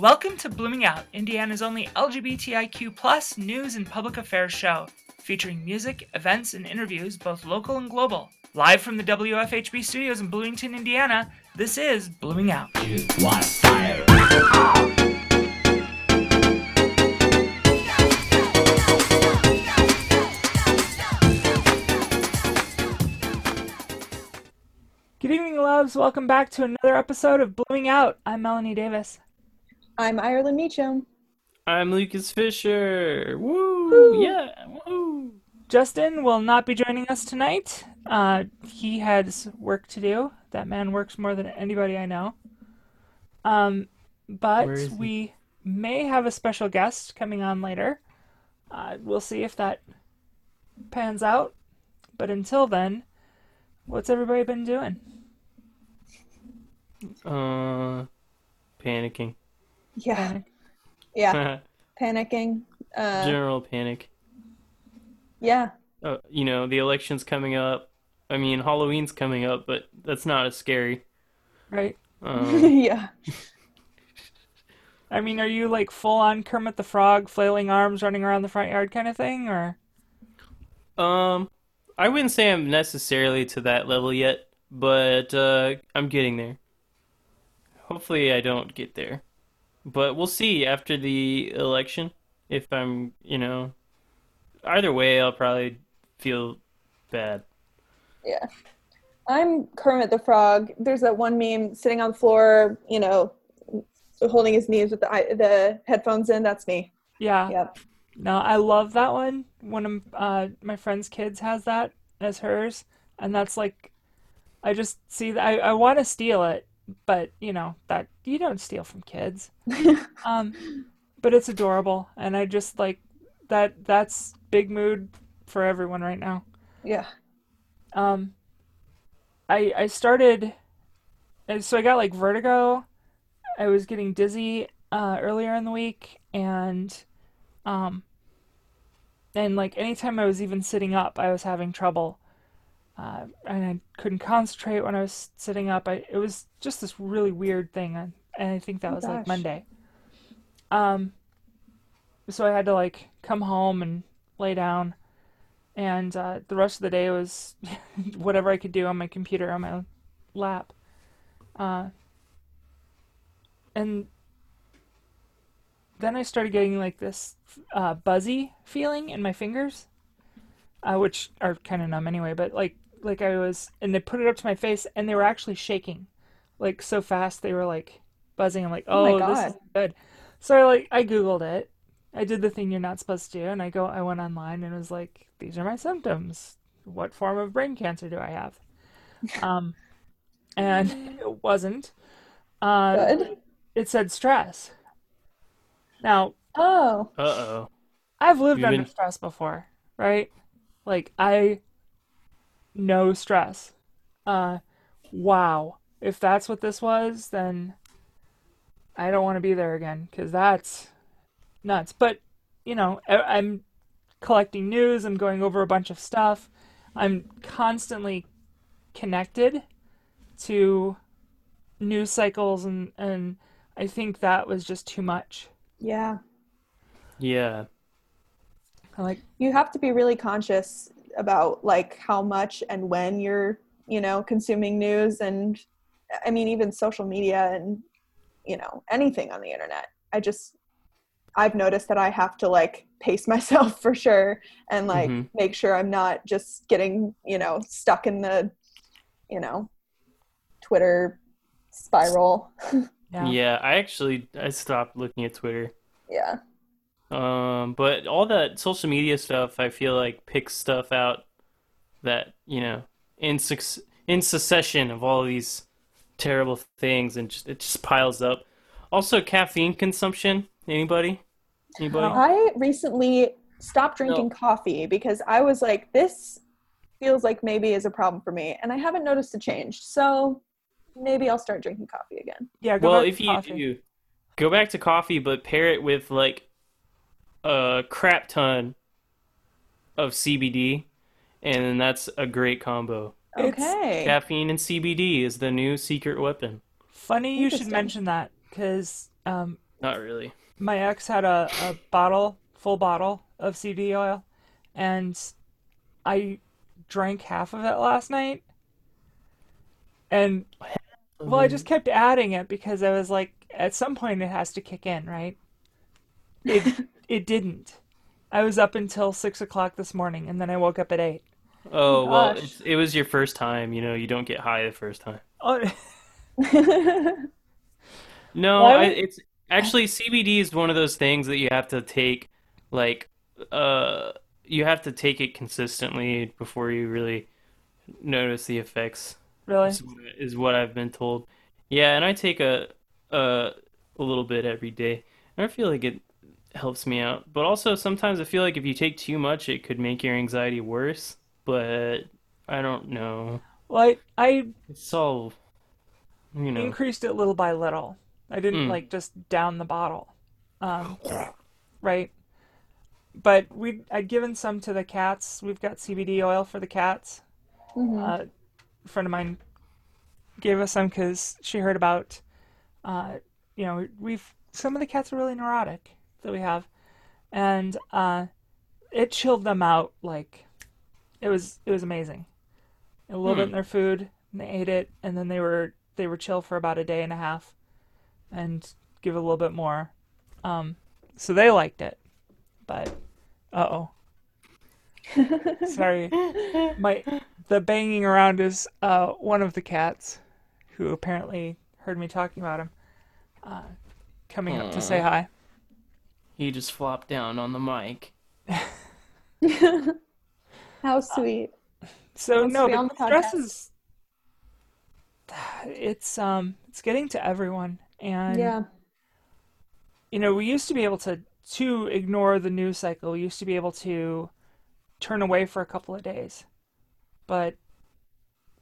Welcome to Blooming Out, Indiana's only LGBTIQ plus news and public affairs show, featuring music, events, and interviews both local and global. Live from the WFHB studios in Bloomington, Indiana, this is Blooming Out. Good evening, loves. Welcome back to another episode of Blooming Out. I'm Melanie Davis. I'm Ireland Meacham. I'm Lucas Fisher. Woo! Yeah! Woo! Justin will not be joining us tonight. Uh, he has work to do. That man works more than anybody I know. Um, but Where is he? we may have a special guest coming on later. Uh, we'll see if that pans out. But until then, what's everybody been doing? Uh, panicking. Yeah, yeah, panicking. Uh, General panic. yeah, Uh, you know, the election's coming up. I mean, Halloween's coming up, but that's not as scary. Right? Um, yeah. I mean, are you like full on Kermit the Frog, flailing arms, running around the front yard kind of thing, or? um, I wouldn't say I'm necessarily to that level yet, but uh, I'm getting there. Hopefully, I don't get there, but we'll see after the election if I'm, you know, either way, I'll probably feel bad. Yeah. I'm Kermit the Frog. There's that one meme sitting on the floor, you know, holding his knees with the the headphones in. That's me. Yeah. Yep. No, I love that one. One of uh, my friend's kids has that as hers, and that's like, I just see that I, I want to steal it, but you know that you don't steal from kids. Um, but it's adorable, and I just like that. That's big mood for everyone right now. Yeah. Um, I I started, and so I got like vertigo. I was getting dizzy uh, earlier in the week, and um, and like anytime I was even sitting up, I was having trouble. Uh, and I couldn't concentrate when I was sitting up. I it was just this really weird thing, and, and I think that Oh, was like. Monday. Um, so I had to like come home and lay down, and uh, the rest of the day was whatever I could do on my computer on my lap. Uh, and then I started getting like this uh, buzzy feeling in my fingers, uh, which are kind of numb anyway. But like like I was, and they put it up to my face, and they were actually shaking, like so fast they were like buzzing. I'm like, Oh my oh, this is God. good. So I like I googled it. I did the thing you're not supposed to do, and I go I went online and was like, these are my symptoms. What form of brain cancer do I have? Um, and it wasn't. Uh, Good. it said stress. Now, Oh. Uh-oh. I've lived You've under been- stress before, right? Like I know stress. Uh wow. If that's what this was, then I don't want to be there again cuz that's nuts. But, you know, I- I'm collecting news, I'm going over a bunch of stuff. I'm constantly connected to news cycles and and I think that was just too much. Yeah. Yeah. I like You have to be really conscious about like how much and when you're, you know, consuming news and I mean even social media and you know, anything on the internet. I just I've noticed that I have to like pace myself for sure and like Mhm. make sure I'm not just getting, you know, stuck in the, you know, Twitter spiral. yeah. Yeah, I actually I stopped looking at Twitter. yeah. Um, but all that social media stuff, I feel like picks stuff out that, you know, in suc in succession of all these terrible things and just, it just piles up. Also, caffeine consumption. Anybody? Anybody? Oh. I recently stopped drinking coffee because I was like, this feels like maybe is a problem for me. And I haven't noticed a change. So maybe I'll start drinking coffee again. Yeah, go Well, back if to you coffee. do, go back to coffee, but pair it with like a crap ton of CBD, and that's a great combo. It's Okay. Caffeine and CBD is the new secret weapon. Funny you should mention that because um, Not really. my ex had a, a bottle, full bottle of CBD oil, and I drank half of it last night. And well, I just kept adding it because I was like, at some point it has to kick in, right? It it didn't. I was up until six o'clock this morning, and then I woke up at eight. Oh, well, Gosh. it's, it was your first time. You know, you don't get high the first time. Oh, No, I, it's actually CBD is one of those things that you have to take, like, uh, you have to take it consistently before you really notice the effects. really? Is, is what I've been told. Yeah, and I take a a a little bit every day, and I feel like it helps me out. But also sometimes I feel like if you take too much, it could make your anxiety worse. But I don't know. Well, I, I It's all, you know. increased it little by little. I didn't Mm. like just down the bottle. Um, right. But we I'd given some to the cats. We've got CBD oil for the cats. Uh, a friend of mine gave us some because she heard about, uh, you know, we've some of the cats are really neurotic that we have, and uh, it chilled them out. Like, it was it was amazing. A little bit in Hmm. their food, and they ate it, and then they were they were chill for about a day and a half, and give a little bit more. Um, so they liked it, but uh oh. Sorry, my the banging around is uh, one of the cats, who apparently heard me talking about him, uh, coming up to say hi. He just flopped down on the mic. How sweet. So Wants no, be but the stress is it's um it's getting to everyone, and Yeah. you know we used to be able to to ignore the news cycle. We used to be able to turn away for a couple of days, but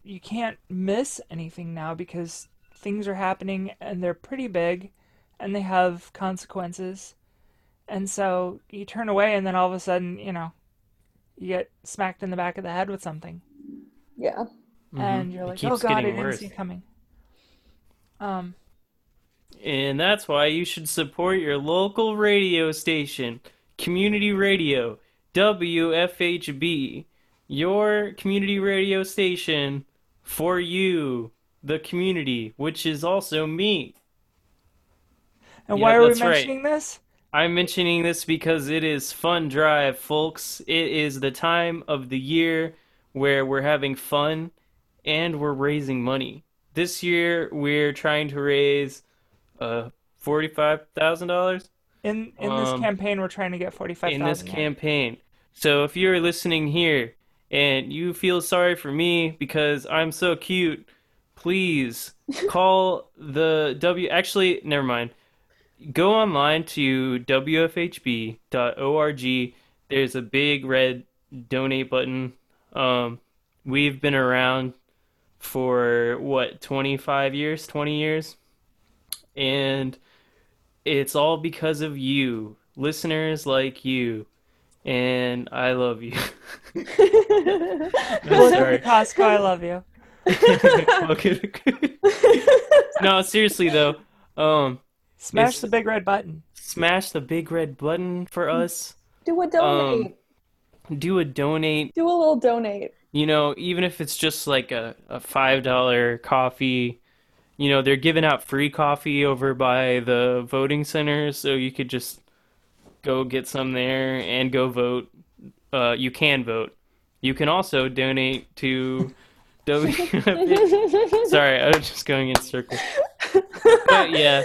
you can't miss anything now because things are happening and they're pretty big, and they have consequences. And so you turn away, and then all of a sudden, you know, you get smacked in the back of the head with something. Yeah. and you're like, oh god, I didn't worse. see it coming. Um, And that's why you should support your local radio station, community radio, WFHB, your community radio station for you, the community, which is also me. and Yeah, why are we that's right. mentioning this? I'm mentioning this because it is Fun Drive, folks. It is the time of the year where we're having fun and we're raising money. This year we're trying to raise uh $45,000 In in this Um, campaign, we're trying to get forty five in this campaign. So if you're listening here and you feel sorry for me because I'm so cute, please call the W. Actually, never mind. Go online to wfhb.org. There's a big red donate button. Um, we've been around for what, 25 years, 20 years? And it's all because of you, listeners like you. And I love you. Sorry. Costco, I love you. Okay. no, seriously though, um, Smash It's- the big red button. smash the big red button for us. Do a donate. Do a donate. Do a little donate. You know, even if it's just like a, a five dollar coffee. You know, they're giving out free coffee over by the voting centers, so you could just go get some there and go vote. Uh, you can vote. You can also donate to W. Sorry, I was just going in circles. But yeah,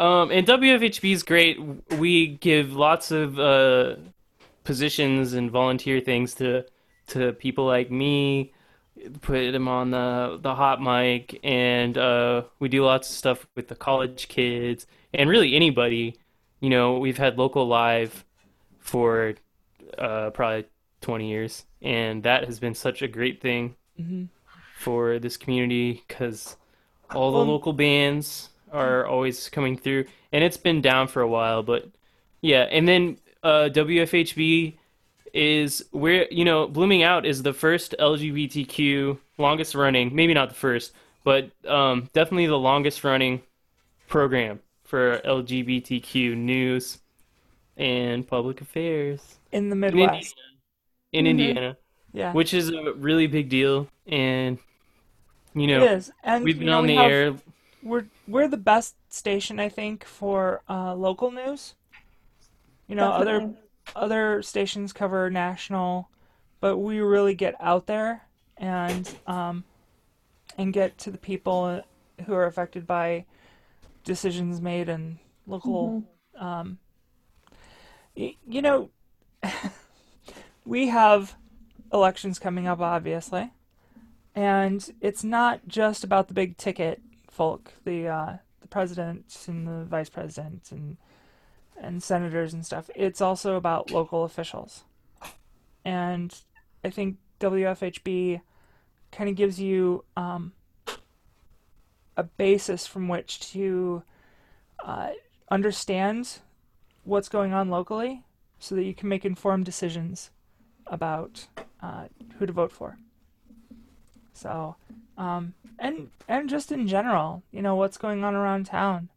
um, and WFHB is great. We give lots of uh, positions and volunteer things to to people like me. Put them on the the hot mic, and uh, we do lots of stuff with the college kids and really anybody. You know, we've had local live for uh, probably 20 years, and that has been such a great thing hmm for this community because all the Well- local bands are always coming through, and it's been down for a while, but yeah. And then uh, WFHB is where you know Blooming Out is the first LGBTQ longest running, maybe not the first, but um, definitely the longest running program for LGBTQ news and public affairs In the in Midwest. Indiana. In Mhm. Indiana, Yeah. which is a really big deal. And you know, is. And we've you been know, on the have air. We're we're the best station I think for uh, local news. You know, other Definitely. other stations cover national, but we really get out there and um, and get to the people who are affected by decisions made in local. Um, y- you know, we have elections coming up, obviously, and it's not just about the big ticket folk, the uh, the president and the vice president and and senators and stuff. It's also about local officials. And I think WFHB kind of gives you um, a basis from which to uh, understand what's going on locally so that you can make informed decisions about uh, who to vote for. So, um, and and just in general, you know, what's going on around town.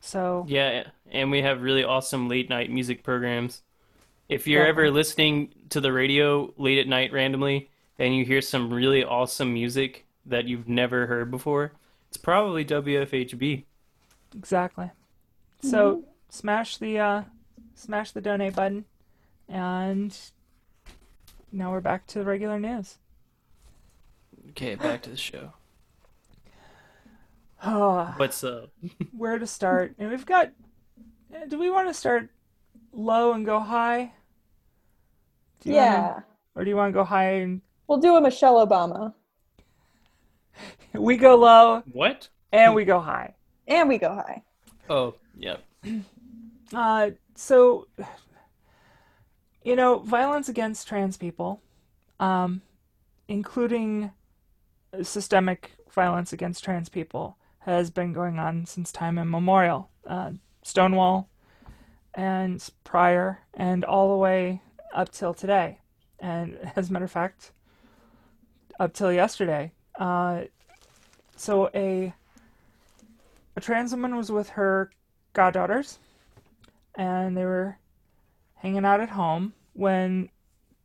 So, Yeah, and we have really awesome late night music programs. If you're ever listening to the radio late at night randomly and you hear some really awesome music that you've never heard before, it's probably WFHB. Exactly. So smash the uh, smash the donate button, and now we're back to the regular news. Okay, back to the show. Oh, What's up? where to start? And we've got. eh, Do we want to start low and go high? Do you Yeah. Wanna, or do you want to go high and We'll do a Michelle Obama. we go low What? and we go high? And we go high. Oh, yeah. Uh, so, you know, violence against trans people, um, including systemic violence against trans people, has been going on since time immemorial. Uh, Stonewall and prior, and all the way up till today. And as a matter of fact, up till yesterday. Uh, so a a trans woman was with her goddaughters, and they were hanging out at home when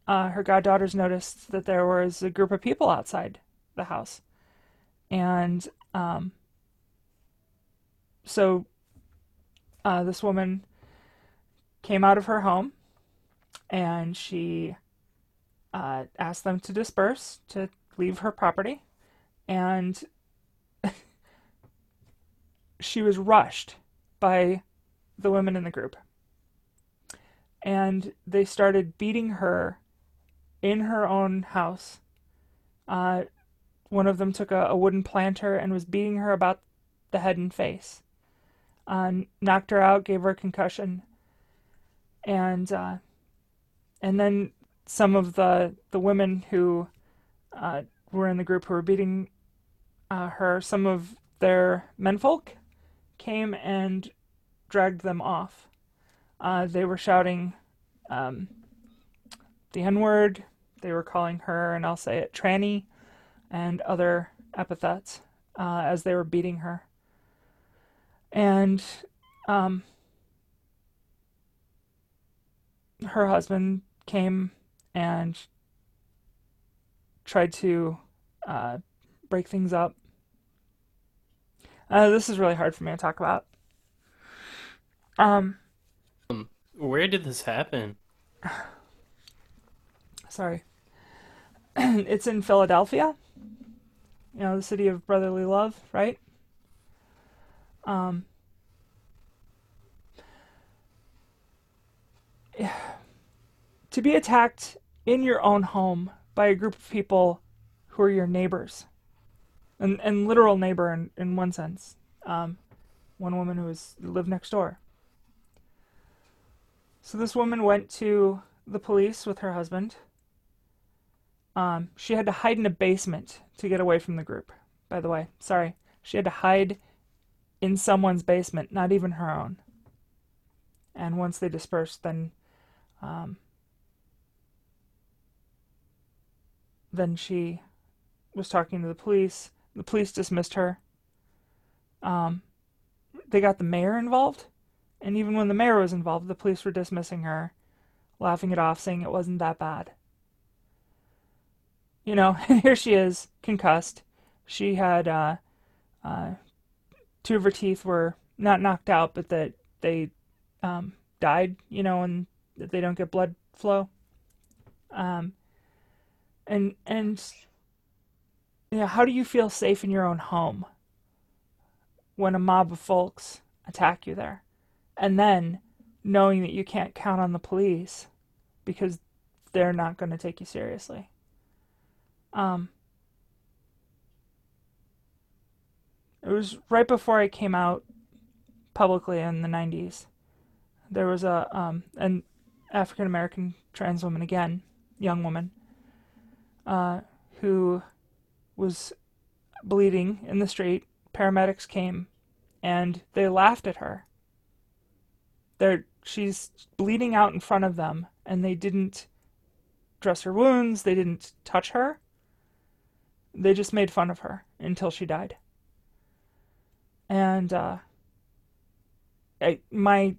uh, her goddaughters noticed that there was a group of people outside the house, and um, so uh, this woman came out of her home, and she uh, asked them to disperse to leave her property, and she was rushed by the women in the group. And they started beating her in her own house. Uh, one of them took a, a wooden planter and was beating her about the head and face. Uh, knocked her out, gave her a concussion, and uh, and then some of the the women who uh, were in the group who were beating uh, her, some of their menfolk came and dragged them off. Uh, they were shouting um, the N word. They were calling her, and I'll say it, tranny, and other epithets uh, as they were beating her. And um, her husband came and tried to uh, break things up. Uh, this is really hard for me to talk about. Um, Where did this happen? sorry. it's in Philadelphia. You know, the city of brotherly love, right? Um, to be attacked in your own home by a group of people who are your neighbors, and, and literal neighbor in, in one sense. Um, one woman who was lived next door. So this woman went to the police with her husband. Um, she had to hide in a basement to get away from the group. By the way, sorry, she had to hide in someone's basement, not even her own. And once they dispersed, then, um, then she was talking to the police. The police dismissed her. Um, they got the mayor involved, and even when the mayor was involved, the police were dismissing her, laughing it off, saying it wasn't that bad. You know, here she is, concussed. She had uh, uh, two of her teeth were not knocked out, but that they um, died. You know, and that they don't get blood flow. Um, and and yeah, how do you feel safe in your own home when a mob of folks attack you there? And then knowing that you can't count on the police because they're not going to take you seriously. Um, it was right before I came out publicly in the 90s. There was a um, an African American trans woman again, young woman, uh, who was bleeding in the street. Paramedics came and they laughed at her. They're, she's bleeding out in front of them and they didn't dress her wounds, they didn't touch her. They just made fun of her until she died. And uh, I, my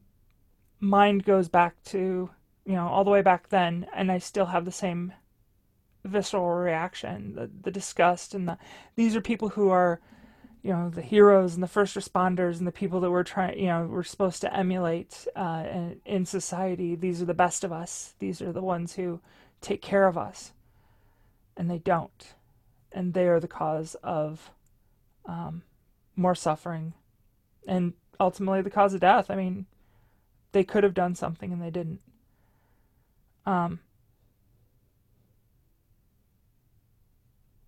mind goes back to, you know, all the way back then, and I still have the same visceral reaction, the the disgust and the these are people who are you know the heroes and the first responders and the people that we're trying you know we're supposed to emulate uh, in, in society. These are the best of us. These are the ones who take care of us. And they don't and they are the cause of um, more suffering and ultimately the cause of death i mean they could have done something and they didn't um,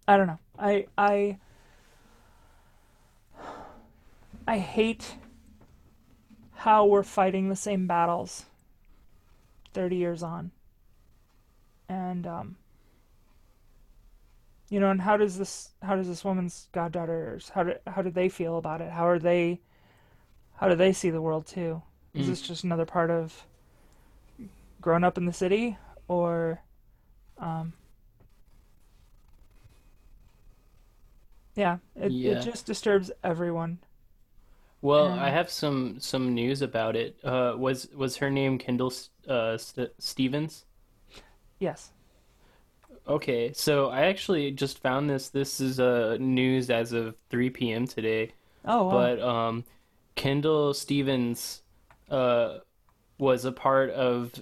I don't know. I I I hate how we're fighting the same battles 30 years on. And um you know, and how does this how does this woman's goddaughters how do how do they feel about it? How are they how do they see the world too? Is Mm. this just another part of growing up in the city or um Yeah, it, it just disturbs everyone. Well, I have some some news about it. Uh, was was her name Kendall uh, St Stephens? yes. Okay, so I actually just found this. This is uh, news as of 3 p.m. today. Oh wow. But um, Kendall Stephens uh, was a part of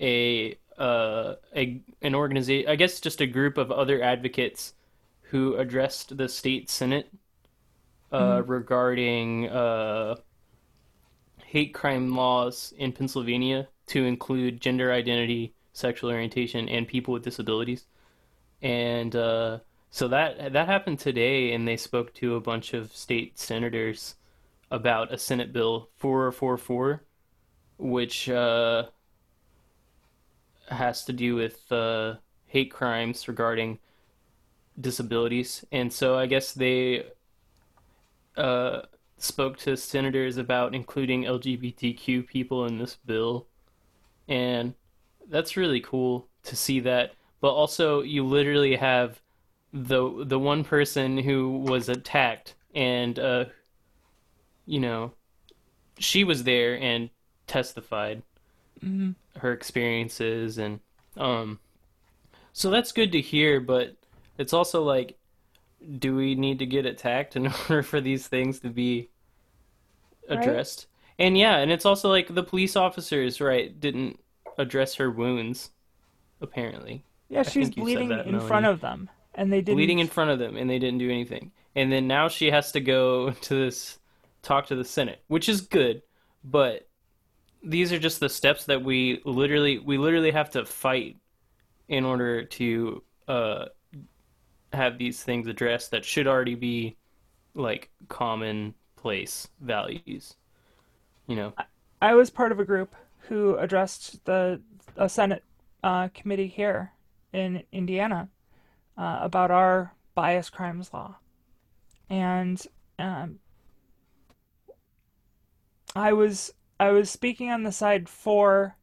a uh, a an organization, I guess just a group of other advocates who addressed the state senate uh, hmm regarding uh, hate crime laws in Pennsylvania to include gender identity, sexual orientation, and people with disabilities. And uh, so that that happened today, and they spoke to a bunch of state senators about a Senate Bill 444, which uh, has to do with uh, hate crimes regarding disabilities. And so I guess they uh, spoke to senators about including LGBTQ people in this bill, and that's really cool to see that. But also, you literally have the the one person who was attacked, and uh, you know, she was there and testified hmm her experiences, and um, so that's good to hear. But it's also like, do we need to get attacked in order for these things to be Right? addressed? And yeah, and it's also like the police officers, right, didn't address her wounds, apparently. Yeah, I she's think you said bleeding that, in front of them, and they didn't. Bleeding in front of them, and they didn't do anything. And then now she has to go to this, talk to the Senate, which is good, but these are just the steps that we literally, we literally have to fight in order to uh, have these things addressed that should already be like commonplace values, you know? I was part of a group who addressed the a Senate uh, committee here in Indiana uh, about our bias crimes law, and um, I was I was speaking on the side for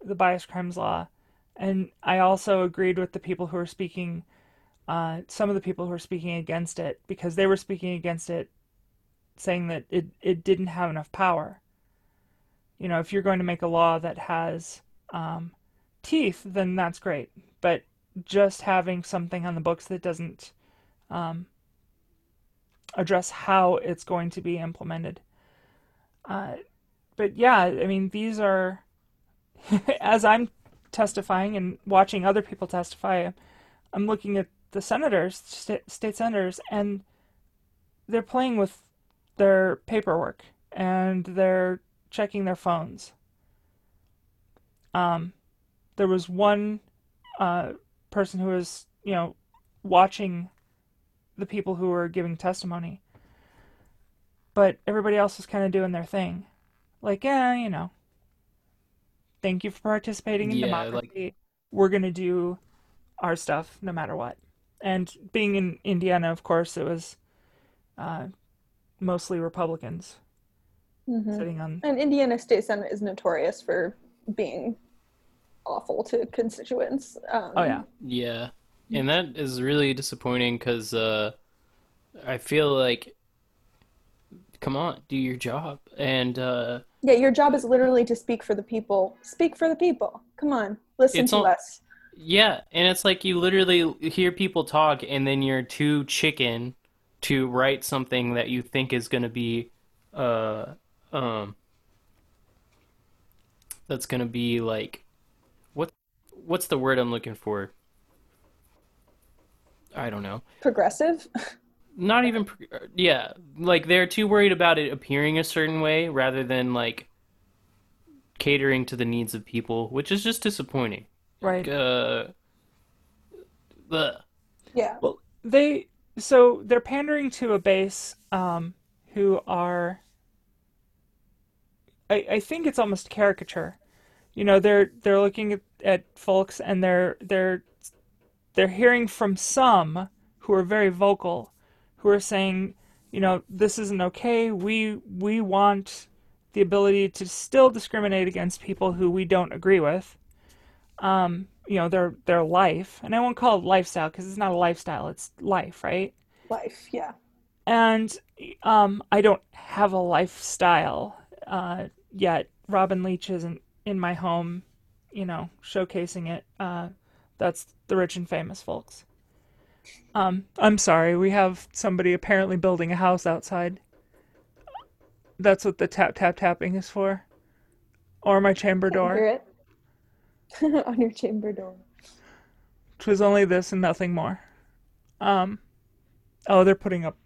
the bias crimes law, and I also agreed with the people who were speaking, uh, some of the people who were speaking against it because they were speaking against it saying that it, it didn't have enough power. You know, if you're going to make a law that has um, teeth, then that's great. But just having something on the books that doesn't um, address how it's going to be implemented. Uh, but yeah, I mean, these are, as I'm testifying and watching other people testify, I'm looking at the senators, st- state senators, and they're playing with their paperwork and they're checking their phones. Um, there was one uh, person who was, you know, watching the people who were giving testimony, but everybody else was kind of doing their thing. Like, yeah, you know, thank you for participating in Yeah, like democracy. We're going to do our stuff no matter what. And being in Indiana, of course, it was uh, mostly Republicans hmm sitting on. And Indiana State Senate is notorious for being awful to constituents. Oh yeah, Um, yeah, and that is really disappointing because uh, I feel like, come on, do your job, and uh, yeah, your job is literally to speak for the people. Speak for the people. Come on, listen to all us. yeah, and it's like you literally hear people talk, and then you're too chicken to write something that you think is going to be, uh, um, that's going to be like, what, what's the word I'm looking for? I don't know. Progressive. Not even, pr- yeah, like they're too worried about it appearing a certain way rather than like catering to the needs of people, which is just disappointing. right. Uh, ugh. Yeah. Well, they so they're pandering to a base um, who are. I, I think it's almost caricature. You know, they're they're looking at, at folks and they're they're they're hearing from some who are very vocal, who are saying, you know, this isn't okay. We we want the ability to still discriminate against people who we don't agree with. Um, you know, their their life, and I won't call it lifestyle because it's not a lifestyle; it's life, right? Life. Yeah. And um, I don't have a lifestyle uh, yet. Robin Leach isn't in my home, you know, showcasing it. Uh, that's the rich and famous folks. Um, I'm sorry, we have somebody apparently building a house outside. That's what the tap tap tapping is for. Or my chamber door, it on your chamber door. which was only this and nothing more. Um, oh, they're putting up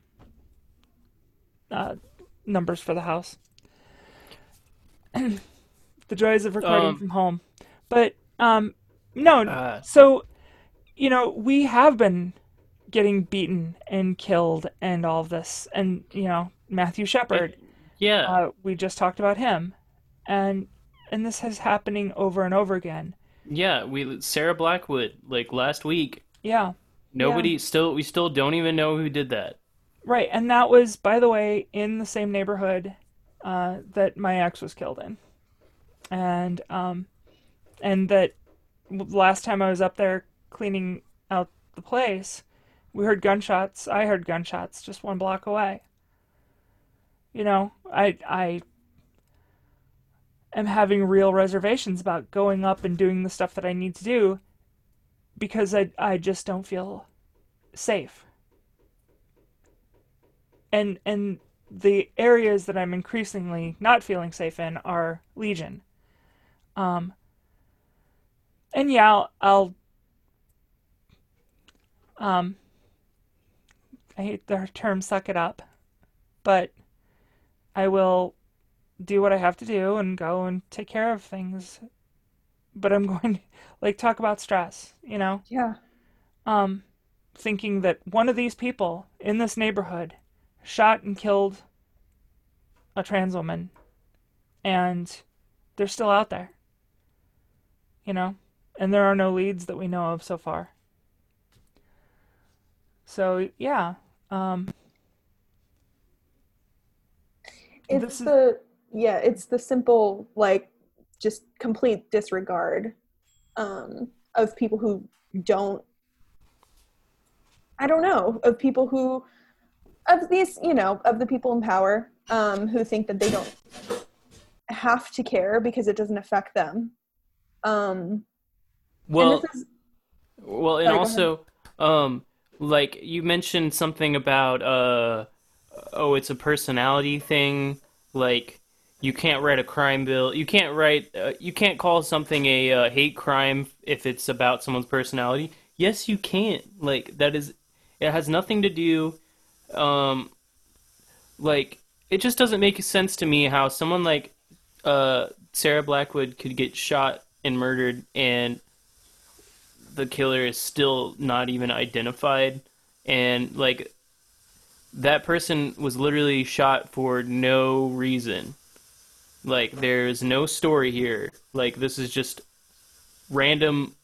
uh, numbers for the house. The joys of recording Um, from home. But um, no, uh, so you know we have been getting beaten and killed and all of this, and you know Matthew Shepard. yeah, Uh, we just talked about him, and and this is happening over and over again. yeah. We Sarah Blackwood like last week. Yeah, Nobody still. We still don't even know who did that. right. And that was, by the way, in the same neighborhood uh, that my ex was killed in, and um, and that last time I was up there cleaning out the place, we heard gunshots. I heard gunshots just one block away. You know, I I am having real reservations about going up and doing the stuff that I need to do because I I just don't feel safe. And and the areas that I'm increasingly not feeling safe in are Legion. Um and yeah, I'll, I'll um I hate the term suck it up, but I will do what I have to do and go and take care of things. But I'm going to like talk about stress, you know? Yeah. Um thinking that one of these people in this neighborhood shot and killed a trans woman and they're still out there. You know? And there are no leads that we know of so far. So, yeah. Um It's this is the yeah, it's the simple like just complete disregard um of people who don't I don't know, of people who of these, you know, of the people in power um, who think that they don't have to care because it doesn't affect them. Um, Well, and is well, and sorry, also, um, like you mentioned something about uh, oh, it's a personality thing. Like you can't write a crime bill. You can't write. Uh, you can't call something a uh, hate crime if it's about someone's personality. Yes, you can. Like that is. It has nothing to do. Um, like it just doesn't make sense to me how someone like uh Sarah Blackwood could get shot and murdered and the killer is still not even identified. And like that person was literally shot for no reason. Like there's no story here. Like this is just random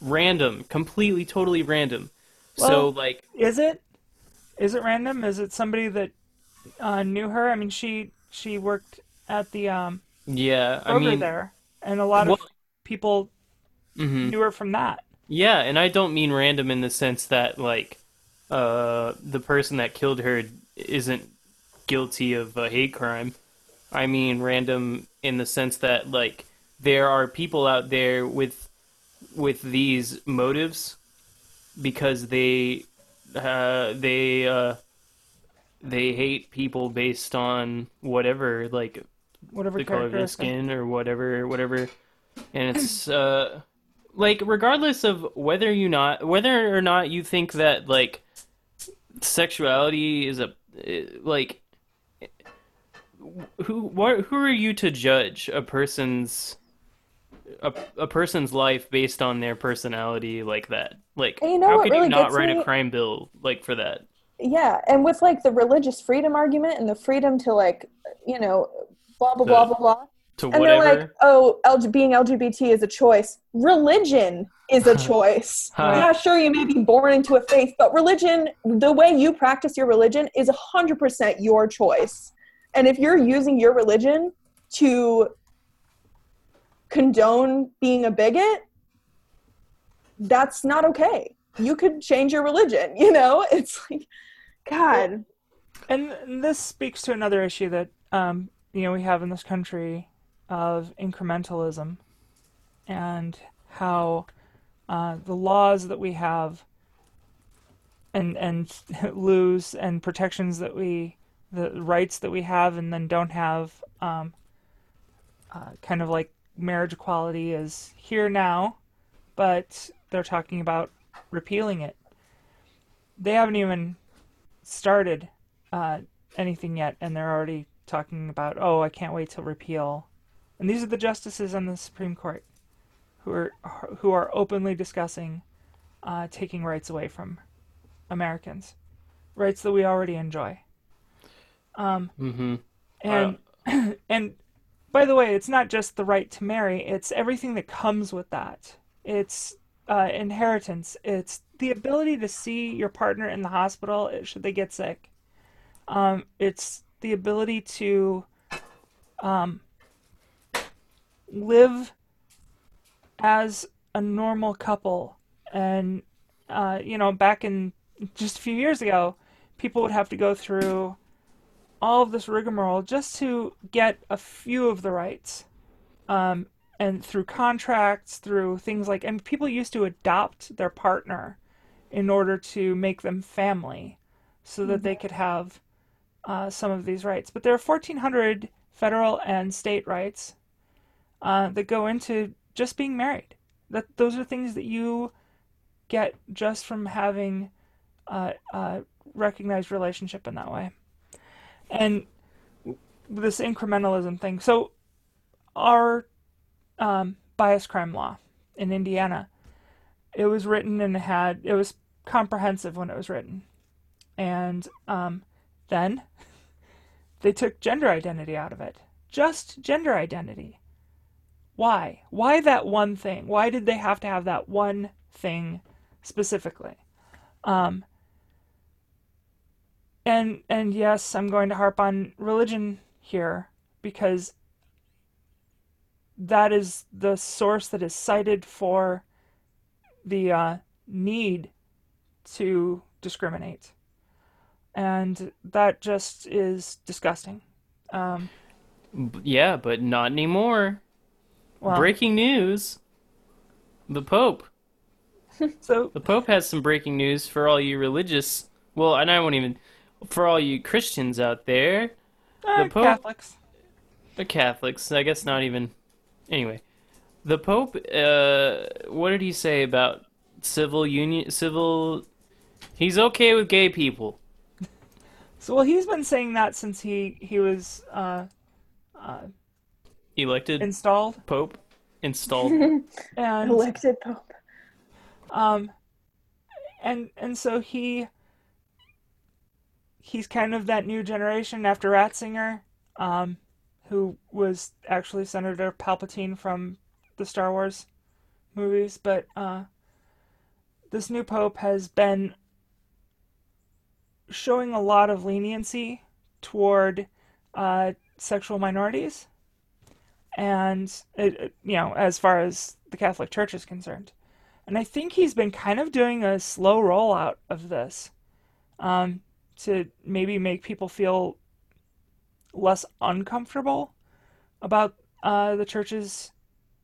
random completely totally random. So like Is it? Is it random? Is it somebody that uh, knew her? I mean, she she worked at the um, yeah i mean there, and a lot well of people mhm. knew her from that. Yeah, and I don't mean random in the sense that like uh the person that killed her isn't guilty of a hate crime. I mean random in the sense that like there are people out there with with these motives because they uh they uh they hate people based on whatever like Whatever the color of their skin or whatever whatever. And it's uh like regardless of whether you not whether or not you think that like sexuality is a eh, like who what who are you to judge a person's a, a person's life based on their personality like that like you know how could you not write a crime bill like for that Yeah, and with like the religious freedom argument and the freedom to like, you know, blah blah blah The- blah blah. to And they're like, whatever oh, LG- being LGBT is a choice. Religion is a choice. Huh. I'm not sure you may be born into a faith, but religion, the way you practice your religion is 100% your choice. And if you're using your religion to condone being a bigot, that's not okay. You could change your religion, you know? It's like, God. And this speaks to another issue that um, you know we have in this country of incrementalism and how uh, the laws that we have and and lose and protections that we the rights that we have and then don't have um, uh, kind of like marriage equality is here now but they're talking about repealing it they haven't even started uh, anything yet, and they're already talking about, oh, I can't wait to repeal. And these are the justices on the Supreme Court who are who are openly discussing uh, taking rights away from Americans, rights that we already enjoy. Um, mm-hmm and and by the way, it's not just the right to marry; it's everything that comes with that. It's uh, inheritance. It's the ability to see your partner in the hospital should they get sick. Um, it's the ability to um, live as a normal couple. And, uh, you know, back in just a few years ago, people would have to go through all of this rigmarole just to get a few of the rights. Um, and through contracts, through things like, and people used to adopt their partner in order to make them family so that they could have uh, some of these rights. But there are 1,400 federal and state rights uh, that go into just being married. That those are things that you get just from having a, a recognized relationship in that way. And this incrementalism thing. So our um, bias crime law in Indiana, it was written and had it was comprehensive when it was written, and um, then they took gender identity out of it. Just gender identity. Why? Why that one thing? Why did they have to have that one thing specifically? Um, and and yes, I'm going to harp on religion here because that is the source that is cited for the uh, need to discriminate. and that just is disgusting. Um, Yeah, but not anymore. well, Breaking news. The Pope. so The Pope has some breaking news for all you religious. Well, and I won't even. For all you Christians out there, uh, the Pope- Catholics. the Catholics, I guess not even. Anyway, the Pope. Uh, what did he say about civil union? Civil. He's okay with gay people. So well, he's been saying that since he he was uh, Elected installed, Pope. Installed. and Elected Pope. um, and and so he he's kind of that new generation after Ratzinger, um, who was actually Senator Palpatine from the Star Wars movies, but uh, this new pope has been showing a lot of leniency toward uh, sexual minorities, and it, you know, as far as the Catholic Church is concerned. And I think he's been kind of doing a slow rollout of this um, to maybe make people feel less uncomfortable about uh, the church's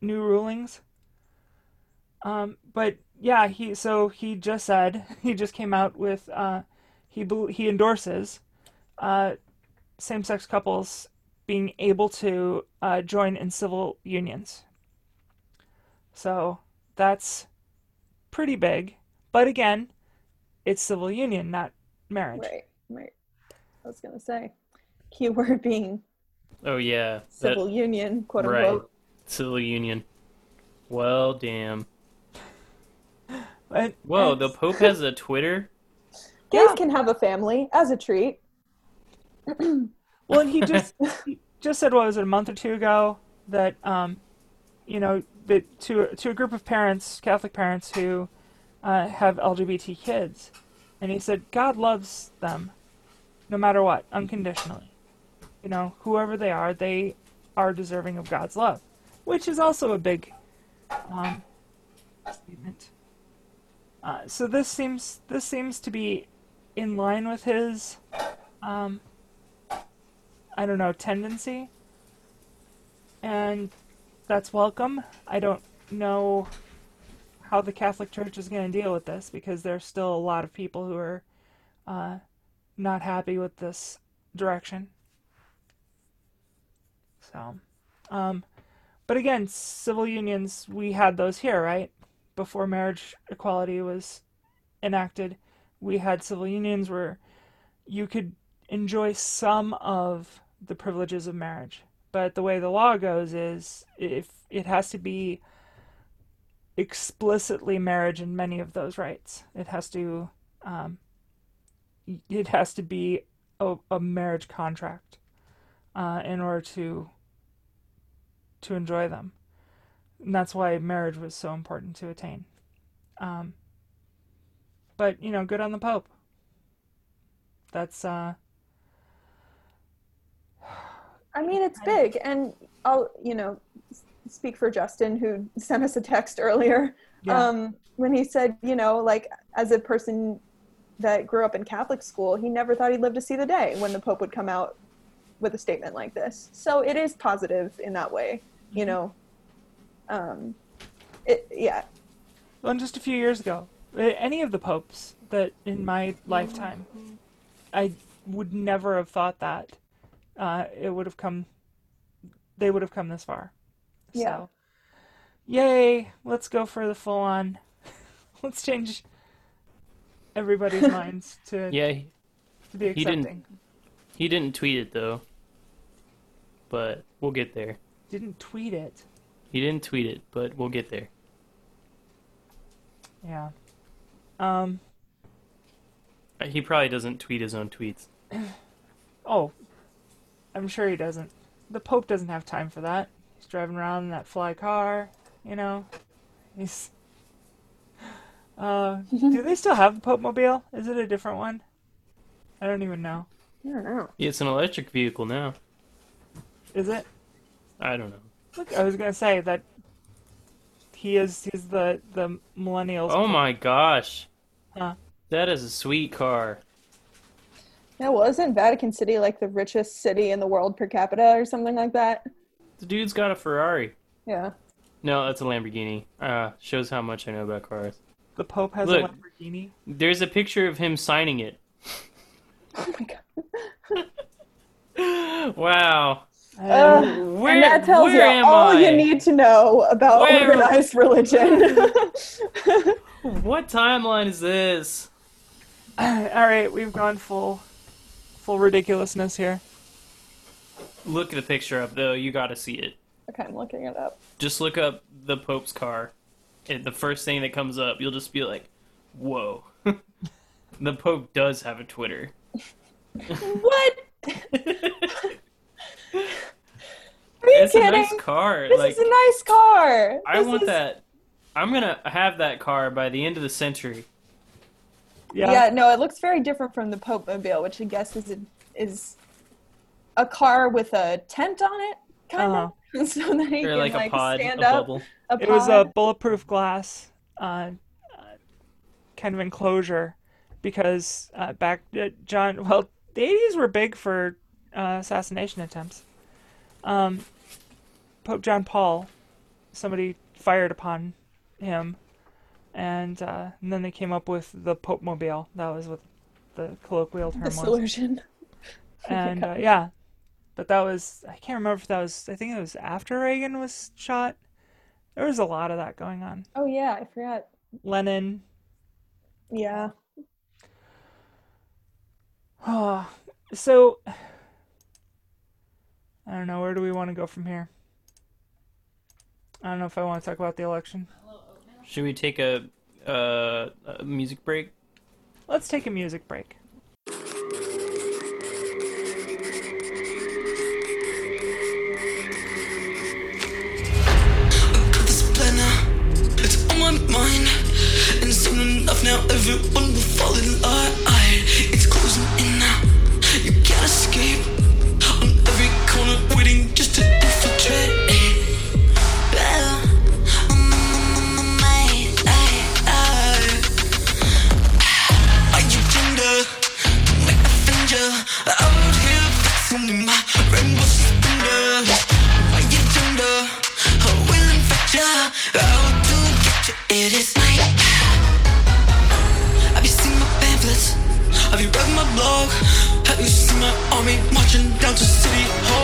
new rulings. Um, but yeah, he so he just said he just came out with uh, he he endorses uh, same-sex couples being able to uh, join in civil unions. So that's pretty big. But again, it's civil union, not marriage. Right, right. I was gonna say, keyword being oh yeah. that- civil union, quote right. unquote. Civil union. Well, damn. And- Whoa, and- the Pope has a Twitter. Gays Yeah. can have a family as a treat. Well, and he just he just said what was it a month or two ago that um, you know, that to to a group of parents, Catholic parents who uh, have LGBT kids, and he said God loves them, no matter what, unconditionally. You know, whoever they are, they are deserving of God's love, which is also a big um, statement. Uh, so this seems this seems to be in line with his um, I don't know, tendency. And that's welcome. I don't know how the Catholic Church is going to deal with this because there's still a lot of people who are uh, not happy with this direction. So, um, but again, civil unions, we had those here, right? Before marriage equality was enacted, we had civil unions where you could enjoy some of the privileges of marriage. But the way the law goes is if it has to be explicitly marriage in many of those rights. It has to um, it has to be a, a marriage contract uh, in order to to enjoy them. And that's why marriage was so important to attain. Um, but you know, good on the Pope. That's uh I mean, it's big, and I'll you know speak for Justin, who sent us a text earlier. yeah. Um, when he said, you know, like as a person that grew up in Catholic school, he never thought he'd live to see the day when the Pope would come out with a statement like this. So it is positive in that way, you know. Um, it, yeah, Well, and just a few years ago, any of the popes that in my lifetime, I would never have thought that uh, it would have come. They would have come this far. Yeah. So, yay! Let's go for the full on. let's change everybody's minds to Yeah, he- to be he didn't- he didn't tweet it though. But we'll get there. Didn't tweet it. He didn't tweet it, but we'll get there. Yeah. Um. Uh, He probably doesn't tweet his own tweets. Oh, I'm sure he doesn't. The Pope doesn't have time for that. He's driving around in that fly car, you know. He's. Uh, do they still have the Pope Mobile? Is it a different one? I don't even know. I don't know. It's an electric vehicle now. Is it? I don't know. Look, I was gonna say that he is. He's the the millennials. Oh my gosh. Huh. That is a sweet car. Yeah, well, isn't Vatican City like the richest city in the world per capita or something like that? The dude's got a Ferrari. Yeah. No, that's a Lamborghini. Uh, shows how much I know about cars. The Pope has Look. a Lamborghini. There's a picture of him signing it. Oh my god. Wow. Uh, Where, and that tells you am all I? you need to know about Where- organized religion. What timeline is this? All right, we've gone full, full ridiculousness here. Look the picture up though. You got to see it. okay, I'm looking it up. Just look up the Pope's car. And the first thing that comes up, you'll just be like, "Whoa." the Pope does have a Twitter. What? Are you It's a nice car. This like is a nice car. I This want is- that. I'm gonna have that car by the end of the century. Yeah. Yeah. no, it looks very different from the Pope Mobile, which I guess is a, is a car with a tent on it, kind Uh-huh. of, so that he Or can like like, a pod, a stand up. bubble. A It was a bulletproof glass uh, uh, kind of enclosure because uh, back uh, John. Well, the '80s were big for uh, assassination attempts. Um, Pope John Paul, somebody fired upon him, and, uh, and then they came up with the Pope Mobile. That was what the colloquial term the was. solution. and uh, yeah, but that was I can't remember if that was I think it was after Reagan was shot. There was a lot of that going on. Oh yeah, I forgot. Lennon. Yeah. so I don't know where do we want to go from here. I don't know if I want to talk about the election. Should we take a, uh, a music break? Let's take a music break. Now everyone will fall in line. It's closing in now. You can't escape. On every corner waiting my marching down to City Hall?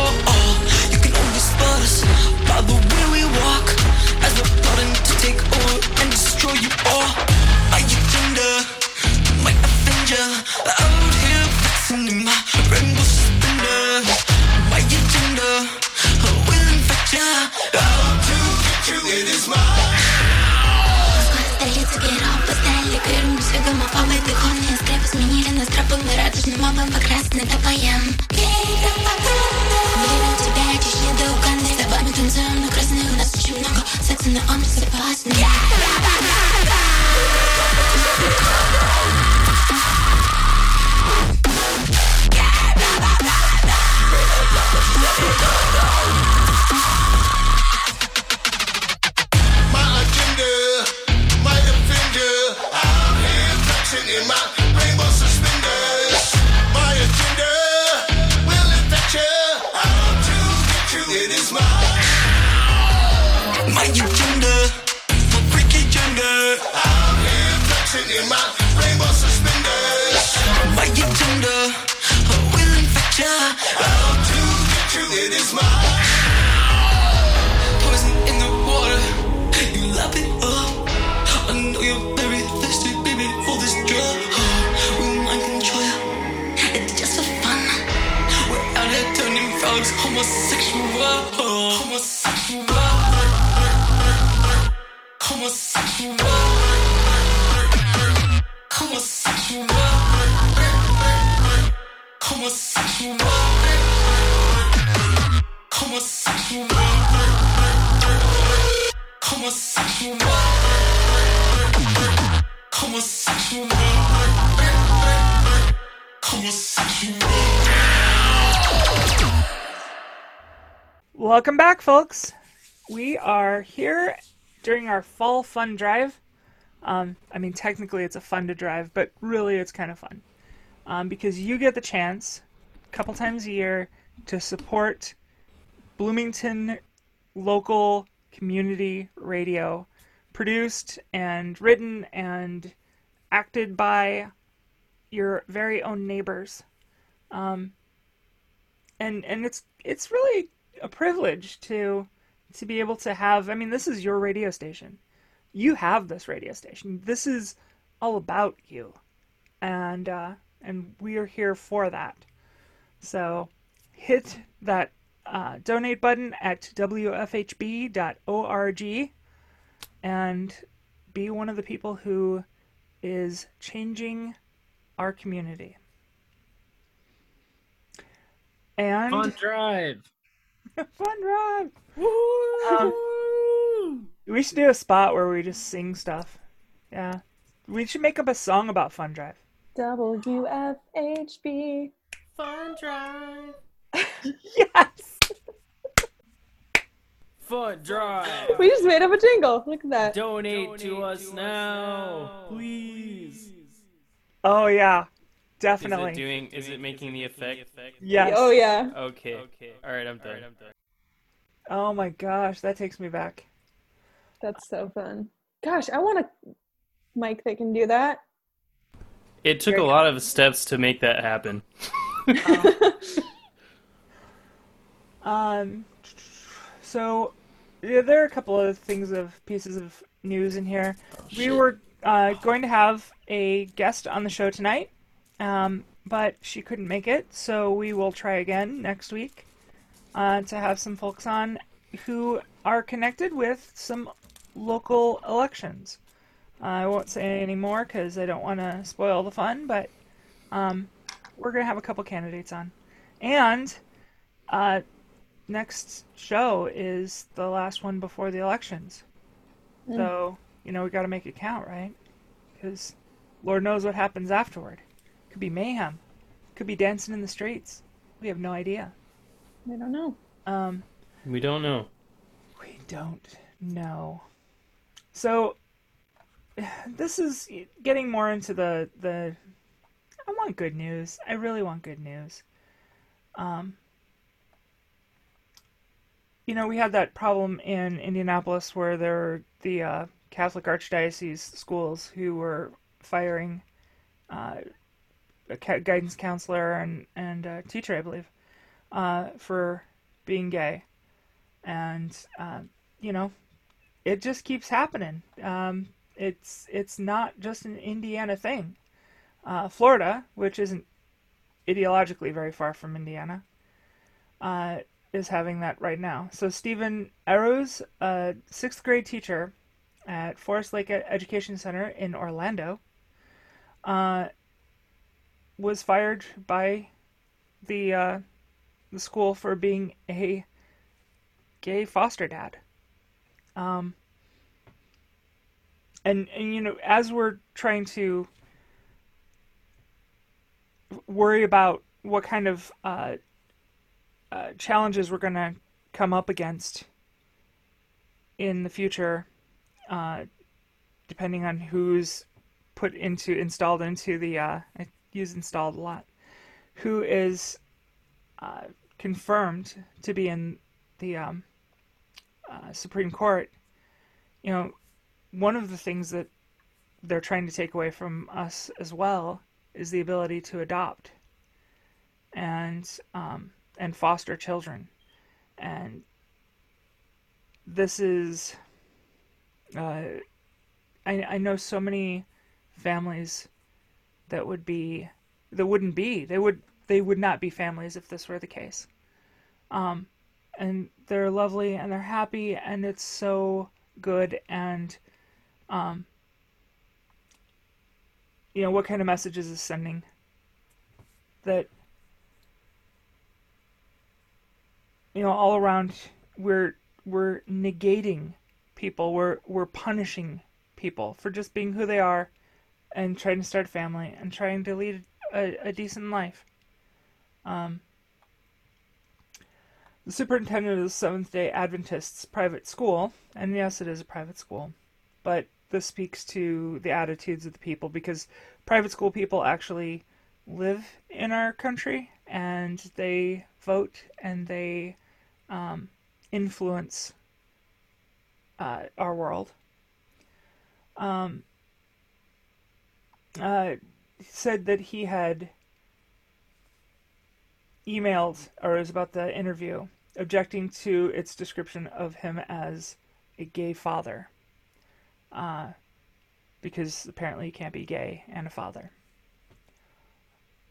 In my rainbow suspenders. My agenda will infect you. It is my poison in the water. You lap it up. I know you're very thirsty, baby, for this drug. We mind control. It's just for fun. We're out here turning frogs. Homosexual. Homosexual. Homosexual. Welcome back, folks. We are here during our fall fun drive. Um, I mean, technically it's a fun to drive, but really it's kind of fun. um, because you get the chance a couple times a year to support Bloomington local community radio, produced and written and acted by your very own neighbors. Um, and and it's it's really a privilege to to be able to have. I mean, this is your radio station. You have this radio station. This is all about you, and uh, and we are here for that. So hit that uh, donate button at wfhb.org and be one of the people who is changing our community. And Fun drive. fun drive. Um, we should do a spot where we just sing stuff. Yeah. We should make up a song about Fun Drive. WFHB. Fun drive. Yes. Fun drive. We just made up a jingle. Look at that. Donate, to us now, please. Oh yeah. definitely. Is it doing? Is it making the effect? yes. Oh yeah. Okay. Okay. All right. I'm done. Right, I'm done. Oh my gosh, that takes me back. That's so fun. Gosh, I want a mic that can do that. It took a lot of steps to make that happen. Um, so yeah, there are a couple of things of pieces of news in here. we were uh, going to have a guest on the show tonight, um, but she couldn't make it, so we will try again next week uh, to have some folks on who are connected with some local elections. I won't say any more because I don't want to spoil the fun, but um, we're going to have a couple candidates on. And uh, next show is the last one before the elections. So, you know, we got to make it count, right? Because Lord knows what happens afterward. Could be mayhem. Could be dancing in the streets. We have no idea. I don't know. Um, We don't know. we don't know. So, this is getting more into the the. I want good news. I really want good news. Um, you know, we had that problem in Indianapolis where there were the uh, Catholic Archdiocese schools who were firing uh, a guidance counselor and and a teacher, I believe, uh, for being gay, and uh, you know, it just keeps happening. Um, it's it's not just an Indiana thing. Uh, Florida, which isn't ideologically very far from Indiana, uh, is having that right now. So Stephen Arrows, a sixth grade teacher at Forest Lake Education Center in Orlando, uh, was fired by the uh, the school for being a gay foster dad. Um, and and you know, as we're trying to worry about what kind of uh, uh, challenges we're going to come up against in the future, uh, depending on who's put into installed into the uh, I use installed a lot, who is uh, confirmed to be in the um, uh, Supreme Court. You know, one of the things that they're trying to take away from us as well is the ability to adopt and um, and foster children, and this is. Uh, I I know so many families that would be that wouldn't be they would they would not be families if this were the case. Um, and they're lovely and they're happy and it's so good and um you know what kind of messages is sending that you know all around we're we're negating people we're we're punishing people for just being who they are and trying to start a family and trying to lead a, a decent life. Um the superintendent of the Seventh day Adventists private school, and yes, it is a private school, but this speaks to the attitudes of the people because private school people actually live in our country and they vote and they um, influence uh, our world. Um, uh, said that he had emailed, or it was about the interview, objecting to its description of him as a gay father. Uh, because apparently you can't be gay and a father.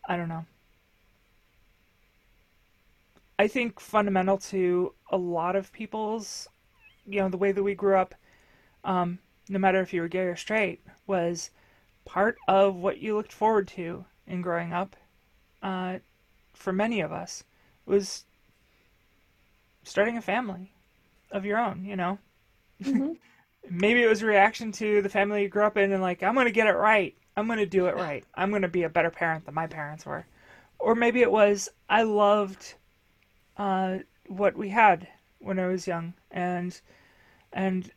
I don't know. I think fundamental to a lot of people's, you know, the way that we grew up, um, no matter if you were gay or straight, was part of what you looked forward to in growing up. Uh, for many of us, was starting a family of your own. You know, Mm-hmm. Maybe it was a reaction to the family you grew up in, and like, I'm gonna get it right. I'm gonna do it right. I'm gonna be a better parent than my parents were. Or maybe it was I loved uh, what we had when I was young, and and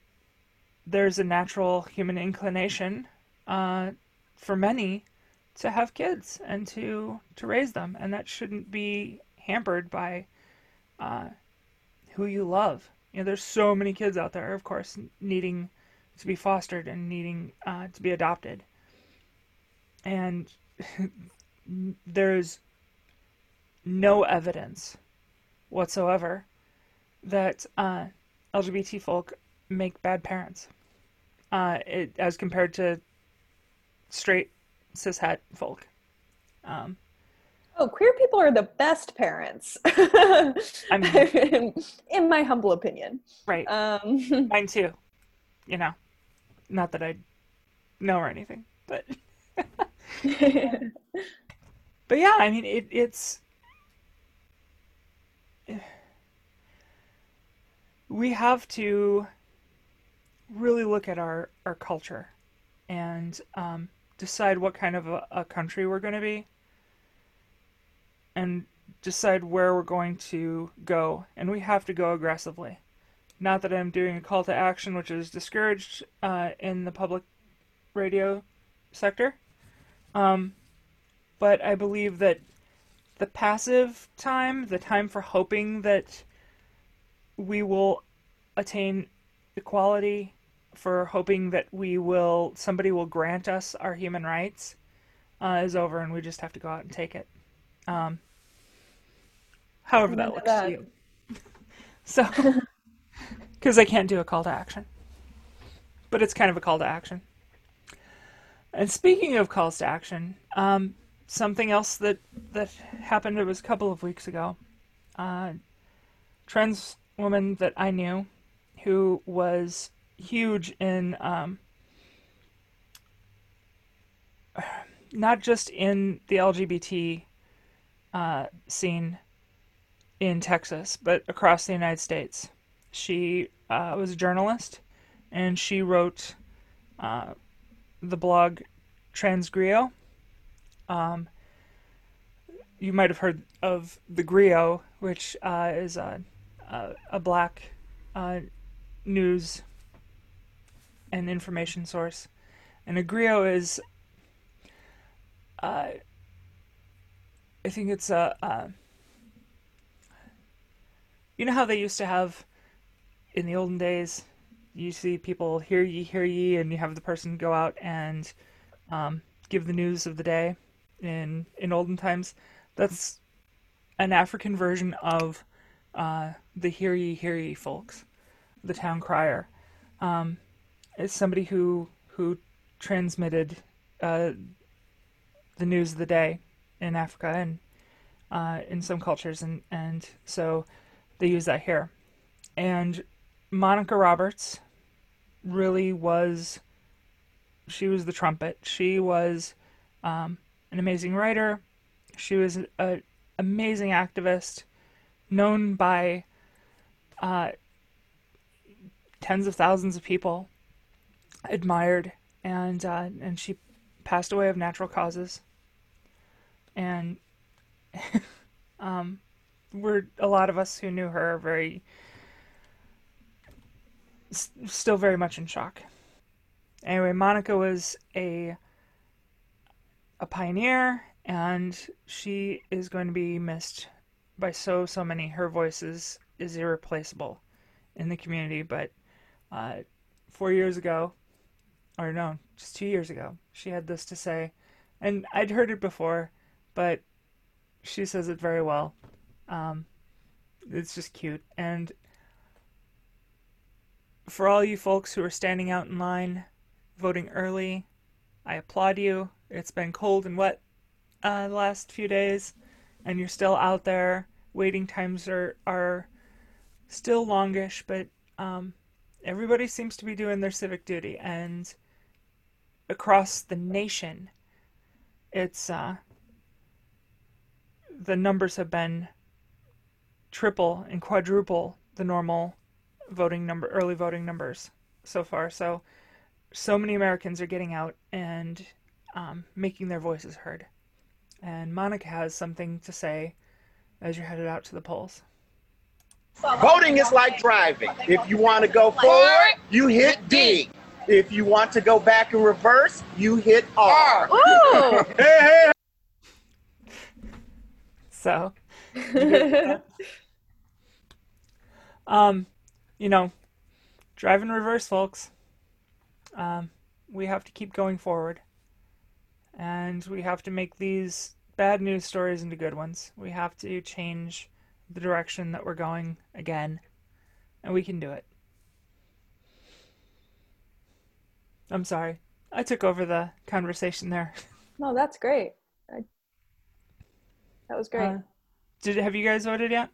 there's a natural human inclination uh, for many to have kids and to to raise them, and that shouldn't be hampered by uh, who you love. You know, there's so many kids out there, of course, needing to be fostered and needing uh, to be adopted, and there's no evidence whatsoever that uh, LGBT folk make bad parents, uh, it, as compared to straight cishet folk. Um, Oh, queer people are the best parents. I in, in my humble opinion. right, Um, mine too. You know, not that I know or anything, but but yeah, I mean, it, it's we have to really look at our our culture and um, decide what kind of a, a country we're going to be and decide where we're going to go and we have to go aggressively. Not that i'm doing a call to action which is discouraged uh, in the public radio sector. Um, but i believe that the passive time the time for hoping that we will attain equality for hoping that we will somebody will grant us our human rights uh, is over and we just have to go out and take it um, however that looks that. to you. So because i can't do a call to action. But it's kind of a call to action. And speaking of calls to action um, something else that that happened it was a couple of weeks ago. Uh, trans woman that I knew who was huge in um, not just in the LGBT uh, scene in Texas, but across the United States. She uh, was a journalist and she wrote uh, the blog TransGriot. Um, you might have heard of the Grio, which uh, is a, a, a black uh, news and information source. And a Grio is, uh, I think it's a, uh, you know how they used to have in the olden days, you see people hear ye, hear ye, and you have the person go out and um, give the news of the day in in olden times. That's an African version of uh, the hear ye, hear ye folks, the town crier. Um, it's somebody who who transmitted uh, the news of the day in Africa and uh, in some cultures, and and so they use that here. And Monica Roberts really was she was the trumpet. She was um, an amazing writer. She was an amazing activist, known by uh, tens of thousands of people, admired, and uh, and she passed away of natural causes. And um, we're a lot of us who knew her are very s- still very much in shock. Anyway, Monica was a a pioneer and she is going to be missed by so so many. Her voice is is irreplaceable in the community. But uh, four years ago, or no, just two years ago, she had this to say, and I'd heard it before, but she says it very well. Um, it's just cute, and for all you folks who are standing out in line, voting early, I applaud you. It's been cold and wet uh, the last few days, and you're still out there. Waiting times are are still longish, but um, everybody seems to be doing their civic duty, and across the nation, it's uh, the numbers have been triple and quadruple the normal voting number, early voting numbers so far. So, so many Americans are getting out and um, making their voices heard. And Monica has something to say as you're headed out to the polls. Voting is like driving. If you want to go forward, you hit D. If you want to go back in reverse, you hit R. Ooh. Hey, hey, So, um, you know, drive in reverse, folks. Um, we have to keep going forward, and we have to make these bad news stories into good ones. We have to change the direction that we're going again, and we can do it. I'm sorry, I took over the conversation there. no, that's great. I, that was great. Uh, did have you guys voted yet?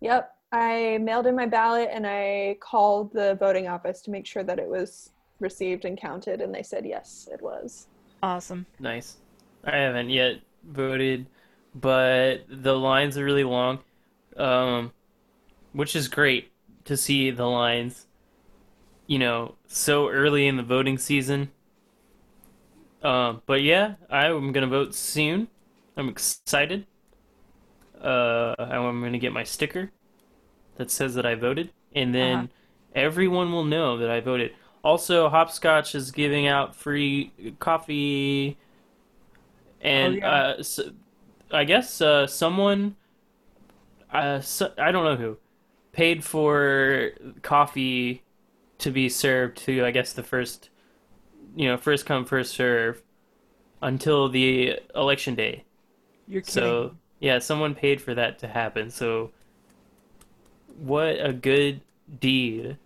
Yep. I mailed in my ballot and I called the voting office to make sure that it was received and counted, and they said yes, it was. Awesome. Nice. I haven't yet voted, but the lines are really long, um, which is great to see the lines, you know, so early in the voting season. Um, but yeah, I'm gonna vote soon. I'm excited. Uh, I'm gonna get my sticker that says that I voted, and then Uh-huh. everyone will know that I voted. Also, Hopscotch is giving out free coffee, and Oh, yeah. uh, s I guess uh, someone, uh, so, I don't know who, paid for coffee to be served to I guess the first, you know, first come first serve, until the election day. You're kidding. So yeah, someone paid for that to happen. So what a good deed.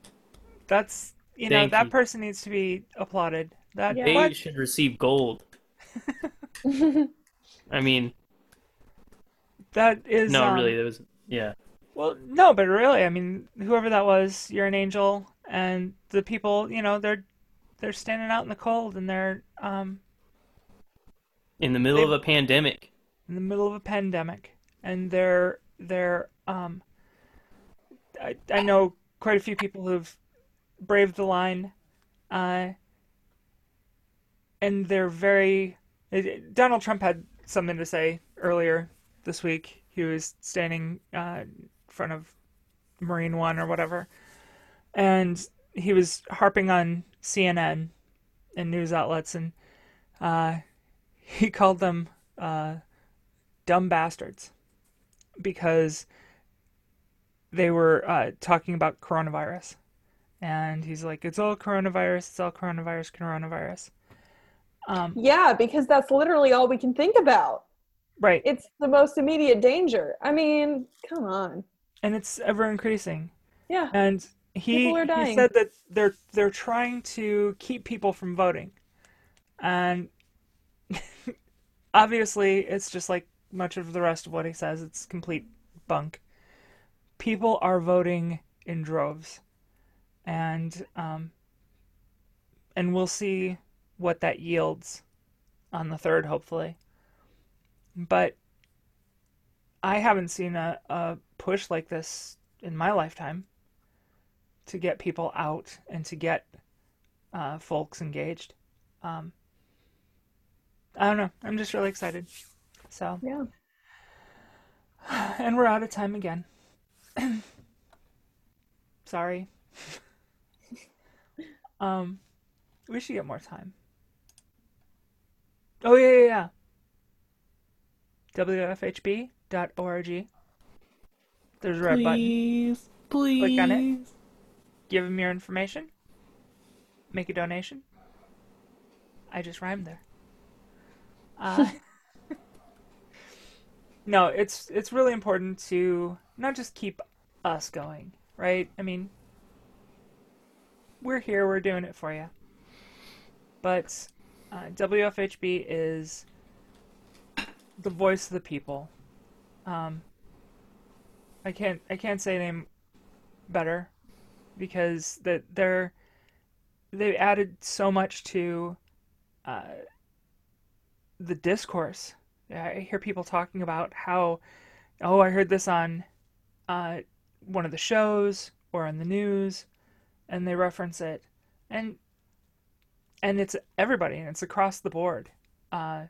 That's you know Thank that you. person needs to be applauded. That Yeah. They what? should receive gold. I mean, that is no, um, really, that was yeah. well no, but really, I mean, whoever that was, you're an angel, and the people, you know, they're they're standing out in the cold and they're um In the middle They- of a pandemic. In the middle of a pandemic, and they're they're um I I know quite a few people who've braved the line, uh, and they're very. it- Donald Trump had something to say earlier this week. He was standing uh, in front of Marine One or whatever, and he was harping on CNN and news outlets, and uh, he called them uh, dumb bastards because they were uh, talking about coronavirus. And he's like, it's all coronavirus, it's all coronavirus, coronavirus. Um, Yeah, because that's literally all we can think about. right. It's the most immediate danger. I mean, come on. and it's ever increasing. Yeah. And he, he said that they're they're trying to keep people from voting. And obviously it's just like much of the rest of what he says, it's complete bunk. People are voting in droves. And um and we'll see what that yields on the third, hopefully. But I haven't seen a, a push like this in my lifetime to get people out and to get uh, folks engaged. Um, I don't know. I'm just really excited. So, Yeah. and we're out of time again. Sorry. um, we should get more time. Oh yeah, yeah, yeah. wfhb.org. There's a red button. Please, please. Click on it. Give them your information. Make a donation. I just rhymed there. Uh, no, it's it's really important to not just keep us going, right? I mean, we're here, we're doing it for you. But uh, WFHB is the voice of the people. Um, I can't I can't say name better because that they're they've added so much to uh, the discourse. I hear people talking about how, oh, I heard this on uh, one of the shows or on the news, and they reference it, and and it's everybody, and it's across the board. Uh,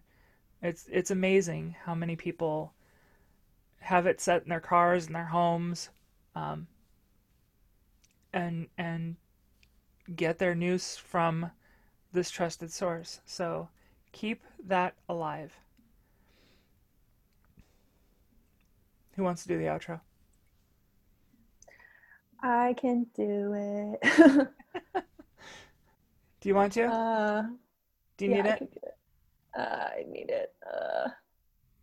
it's it's amazing how many people have it set in their cars and their homes, um, and and get their news from this trusted source. So keep that alive. Who wants to do the outro? I can do it. Do you want to? uh, do you yeah, need I it? do it. Uh, I need it. Uh,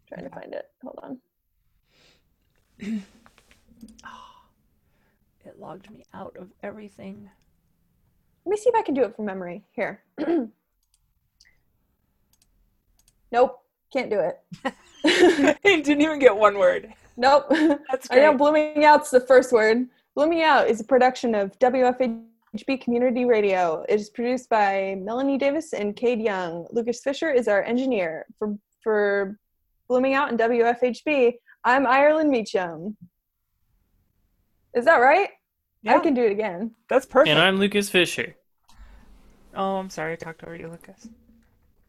trying to find it. Hold on. It logged me out of everything. Let me see if I can do it from memory. Here. nope. Can't do it. Didn't even get one word. Nope. That's I know. Blooming Out's the first word. Blooming Out is a production of WFHB Community Radio. It is produced by Melanie Davis and Kade Young. Lucas Fisher is our engineer. For for Blooming Out and WFHB, I'm Ireland Meacham. Is that right? Yeah. I can do it again. that's perfect. And I'm Lucas Fisher. Oh, I'm sorry, I talked over you, Lucas.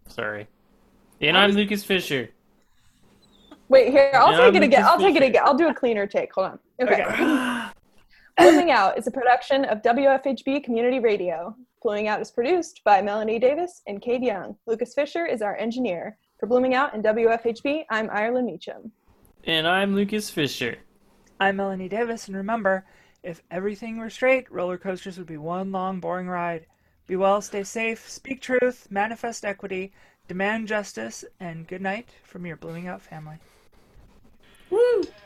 Sorry. And I'm Lucas Fisher. Wait, here, I'll Yeah, take it again. I'll take it again. I'll do a cleaner take. Hold on. Okay. Okay. Blooming Out is a production of WFHB Community Radio. Blooming Out is produced by Melanie Davis and Kade Young. Lucas Fisher is our engineer. For Blooming Out and WFHB, I'm Ireland Meacham. And I'm Lucas Fisher. I'm Melanie Davis, and remember, if everything were straight, roller coasters would be one long, boring ride. Be well, stay safe, speak truth, manifest equity, demand justice, and good night from your Blooming Out family. Uh!